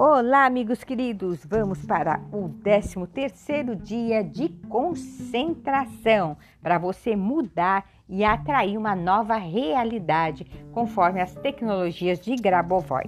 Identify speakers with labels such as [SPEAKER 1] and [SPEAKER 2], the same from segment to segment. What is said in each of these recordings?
[SPEAKER 1] Olá, amigos queridos! Vamos para o 13 terceiro dia de concentração para você mudar e atrair uma nova realidade conforme as tecnologias de Grabovoi.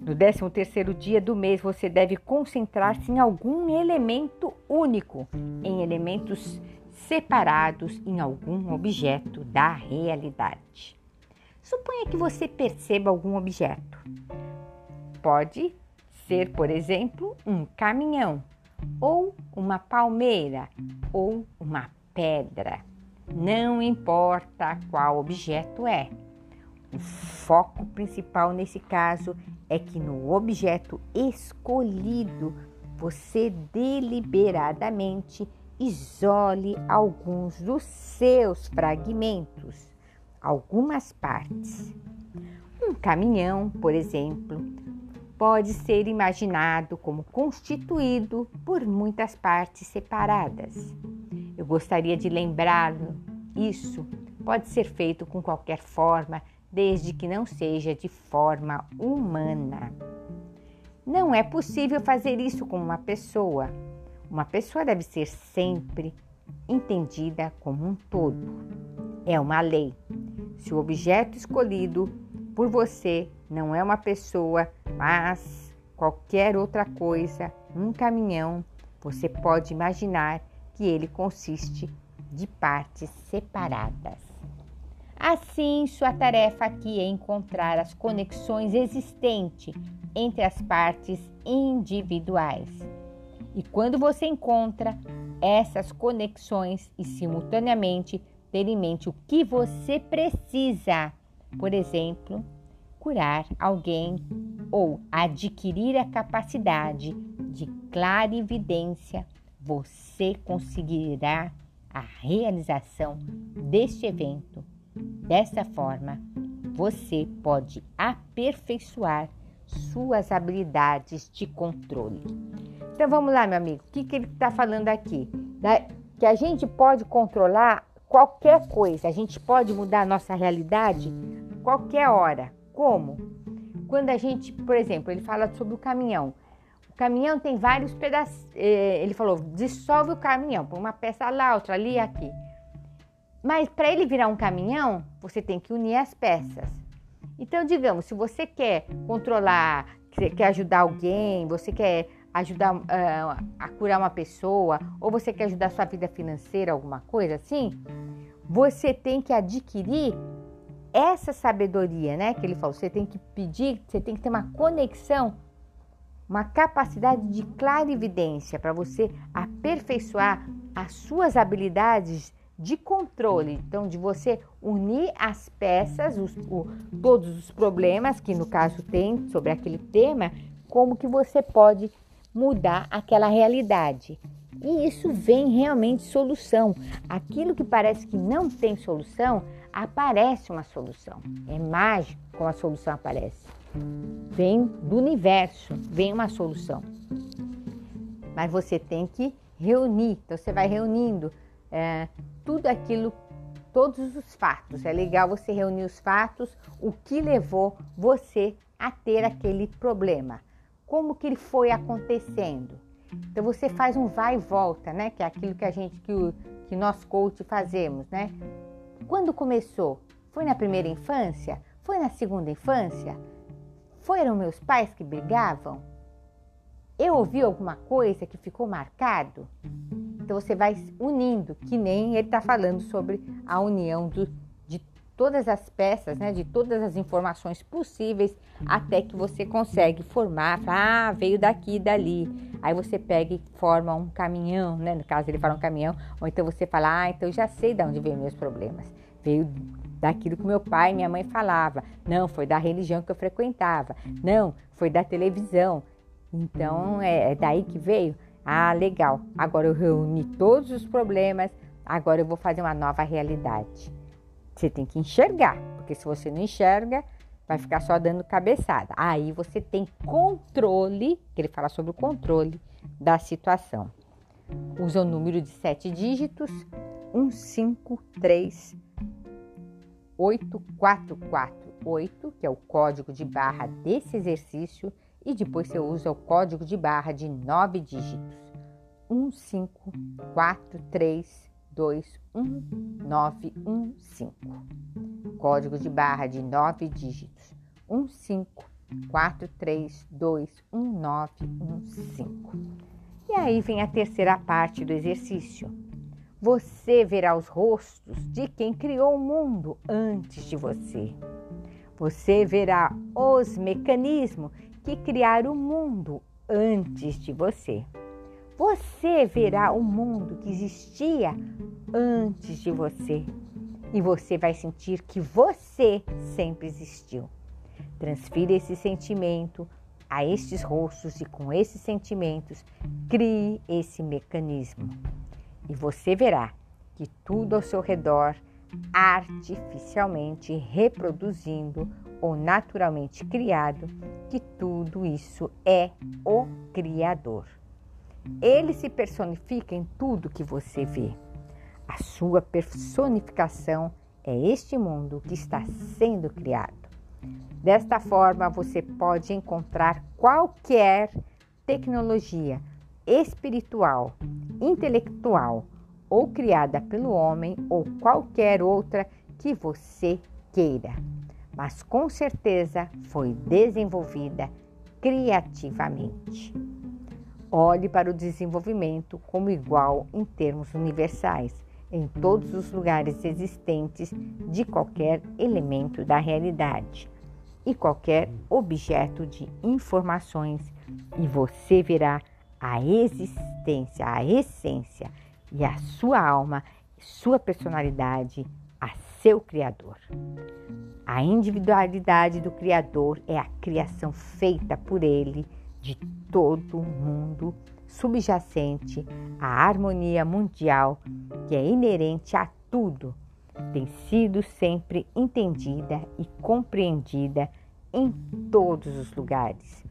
[SPEAKER 1] No 13 terceiro dia do mês, você deve concentrar-se em algum elemento único, em elementos separados em algum objeto da realidade. Suponha que você perceba algum objeto Pode ser, por exemplo, um caminhão, ou uma palmeira, ou uma pedra. Não importa qual objeto é. O foco principal nesse caso é que no objeto escolhido você deliberadamente isole alguns dos seus fragmentos, algumas partes. Um caminhão, por exemplo, pode ser imaginado como constituído por muitas partes separadas. Eu gostaria de lembrá-lo, isso pode ser feito com qualquer forma, desde que não seja de forma humana. Não é possível fazer isso com uma pessoa. Uma pessoa deve ser sempre entendida como um todo. É uma lei. Se o objeto escolhido por você não é uma pessoa, mas qualquer outra coisa, um caminhão, você pode imaginar que ele consiste de partes separadas. Assim, sua tarefa aqui é encontrar as conexões existentes entre as partes individuais. E quando você encontra essas conexões e simultaneamente ter em mente o que você precisa, por exemplo, curar alguém ou adquirir a capacidade de clarividência, você conseguirá a realização deste evento. Dessa forma, você pode aperfeiçoar suas habilidades de controle. Então vamos lá, meu amigo, o que, que ele está falando aqui? Da, que a gente pode controlar qualquer coisa, a gente pode mudar a nossa realidade qualquer hora. Como? Quando a gente, por exemplo, ele fala sobre o caminhão. O caminhão tem vários pedaços. Eh, ele falou, dissolve o caminhão, põe uma peça lá, outra ali e aqui. Mas para ele virar um caminhão, você tem que unir as peças. Então, digamos, se você quer controlar, quer ajudar alguém, você quer ajudar uh, a curar uma pessoa, ou você quer ajudar a sua vida financeira, alguma coisa assim, você tem que adquirir essa sabedoria, né, que ele falou, você tem que pedir, você tem que ter uma conexão, uma capacidade de clarividência para você aperfeiçoar as suas habilidades de controle. Então, de você unir as peças, os, o, todos os problemas que no caso tem sobre aquele tema, como que você pode mudar aquela realidade. E isso vem realmente solução. Aquilo que parece que não tem solução, aparece uma solução. É mágico como a solução aparece. Vem do universo, vem uma solução. Mas você tem que reunir. Então você vai reunindo é, tudo aquilo, todos os fatos. É legal você reunir os fatos, o que levou você a ter aquele problema. Como que ele foi acontecendo? Então você faz um vai e volta, né? Que é aquilo que a gente, que, o, que nós coach fazemos, né? Quando começou? Foi na primeira infância? Foi na segunda infância? Foram meus pais que brigavam? Eu ouvi alguma coisa que ficou marcado? Então você vai unindo, que nem ele está falando sobre a união do, todas as peças, né, de todas as informações possíveis, até que você consegue formar, ah, veio daqui dali. Aí você pega e forma um caminhão, né? No caso ele fala um caminhão, ou então você fala, ah, então eu já sei de onde vêm meus problemas. Veio daquilo que meu pai e minha mãe falava. Não, foi da religião que eu frequentava. Não, foi da televisão. Então é, é daí que veio. Ah, legal. Agora eu reuni todos os problemas. Agora eu vou fazer uma nova realidade. Você tem que enxergar, porque se você não enxerga, vai ficar só dando cabeçada. Aí você tem controle, que ele fala sobre o controle da situação. Usa o número de sete dígitos, 1538448, que é o código de barra desse exercício, e depois você usa o código de barra de nove dígitos. 154321915. Código de barra de nove dígitos. 154321915. E aí vem a terceira parte do exercício. Você verá os rostos de quem criou o mundo antes de você. Você verá os mecanismos que criaram o mundo antes de você. Você verá o mundo que existia antes de você e você vai sentir que você sempre existiu. Transfira esse sentimento a estes rostos e com esses sentimentos crie esse mecanismo e você verá que tudo ao seu redor, artificialmente reproduzindo ou naturalmente criado, que tudo isso é o Criador. Ele se personifica em tudo que você vê. A sua personificação é este mundo que está sendo criado. Desta forma, você pode encontrar qualquer tecnologia espiritual, intelectual ou criada pelo homem ou qualquer outra que você queira, mas com certeza foi desenvolvida criativamente. Olhe para o desenvolvimento como igual em termos universais, em todos os lugares existentes de qualquer elemento da realidade e qualquer objeto de informações, e você verá a existência, a essência e a sua alma, sua personalidade a seu Criador. A individualidade do Criador é a criação feita por Ele de todo o mundo subjacente à harmonia mundial que é inerente a tudo, tem sido sempre entendida e compreendida em todos os lugares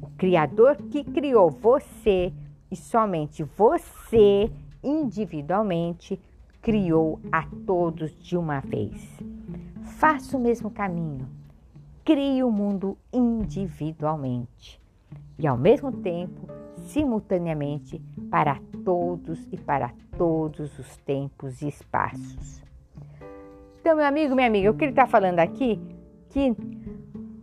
[SPEAKER 1] o Criador que criou você e somente você individualmente criou a todos de uma vez. Faça o mesmo caminho. Crie o mundo individualmente e ao mesmo tempo, simultaneamente, para todos e para todos os tempos e espaços. Então, meu amigo, minha amiga, o que ele está falando aqui? Que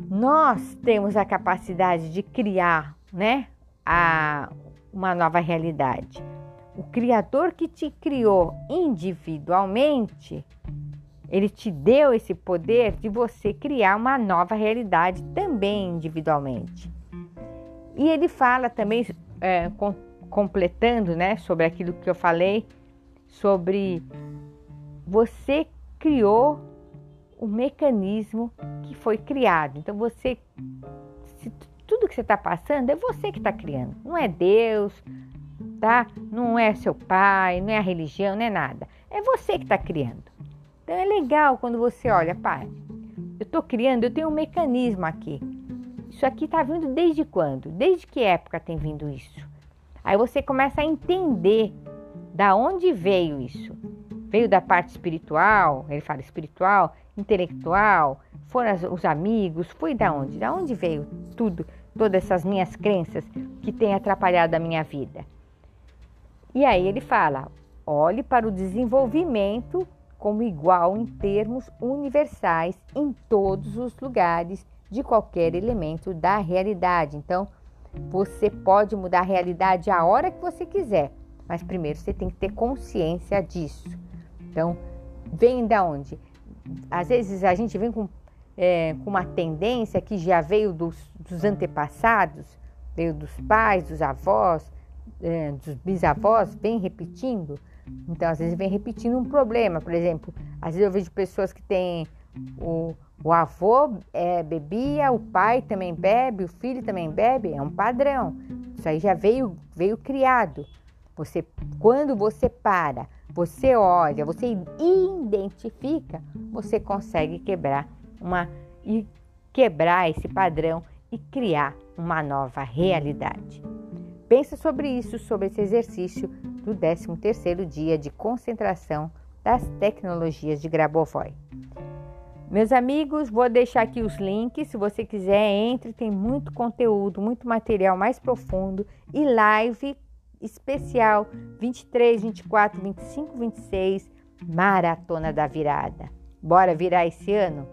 [SPEAKER 1] nós temos a capacidade de criar, né, a, uma nova realidade. O Criador que te criou individualmente, ele te deu esse poder de você criar uma nova realidade também individualmente. E ele fala também, é, com, completando, né, sobre aquilo que eu falei, sobre você criou o mecanismo que foi criado. Então você, tudo que você está passando é você que está criando, não é Deus, tá? Não é seu pai, não é a religião, não é nada. É você que está criando. Então é legal quando você olha, pai, eu estou criando, eu tenho um mecanismo aqui. Isso aqui está vindo desde quando? Desde que época tem vindo isso? Aí você começa a entender da onde veio isso. Veio da parte espiritual, ele fala espiritual, intelectual, foram os amigos, foi da onde? Da onde veio tudo, todas essas minhas crenças que têm atrapalhado a minha vida? E aí ele fala: olhe para o desenvolvimento como igual em termos universais em todos os lugares de qualquer elemento da realidade. Então, você pode mudar a realidade a hora que você quiser, mas primeiro você tem que ter consciência disso. Então, vem da onde? às vezes a gente vem com, é, com uma tendência que já veio dos, dos, antepassados, veio dos pais, dos avós, é, dos bisavós, vem repetindo. Então, às vezes, vem repetindo um problema. Por exemplo, às vezes eu vejo pessoas que têm o, o avô é, bebia, o pai também bebe, o filho também bebe, é um padrão. Isso aí já veio, veio criado. Você, quando você para você olha, você identifica, você consegue quebrar uma e quebrar esse padrão e criar uma nova realidade. Pensa sobre isso, sobre esse exercício do 13º dia de concentração das tecnologias de Grabovoi. Meus amigos, vou deixar aqui os links. Se você quiser, entre. Tem muito conteúdo, muito material mais profundo e live especial 23, 24, 25, 26, Maratona da Virada. Bora virar esse ano?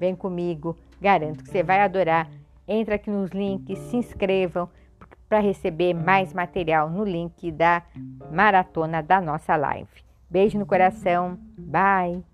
[SPEAKER 1] Vem comigo, garanto que você vai adorar. Entra aqui nos links, se inscrevam para receber mais material no link da maratona da nossa live. Beijo no coração, bye!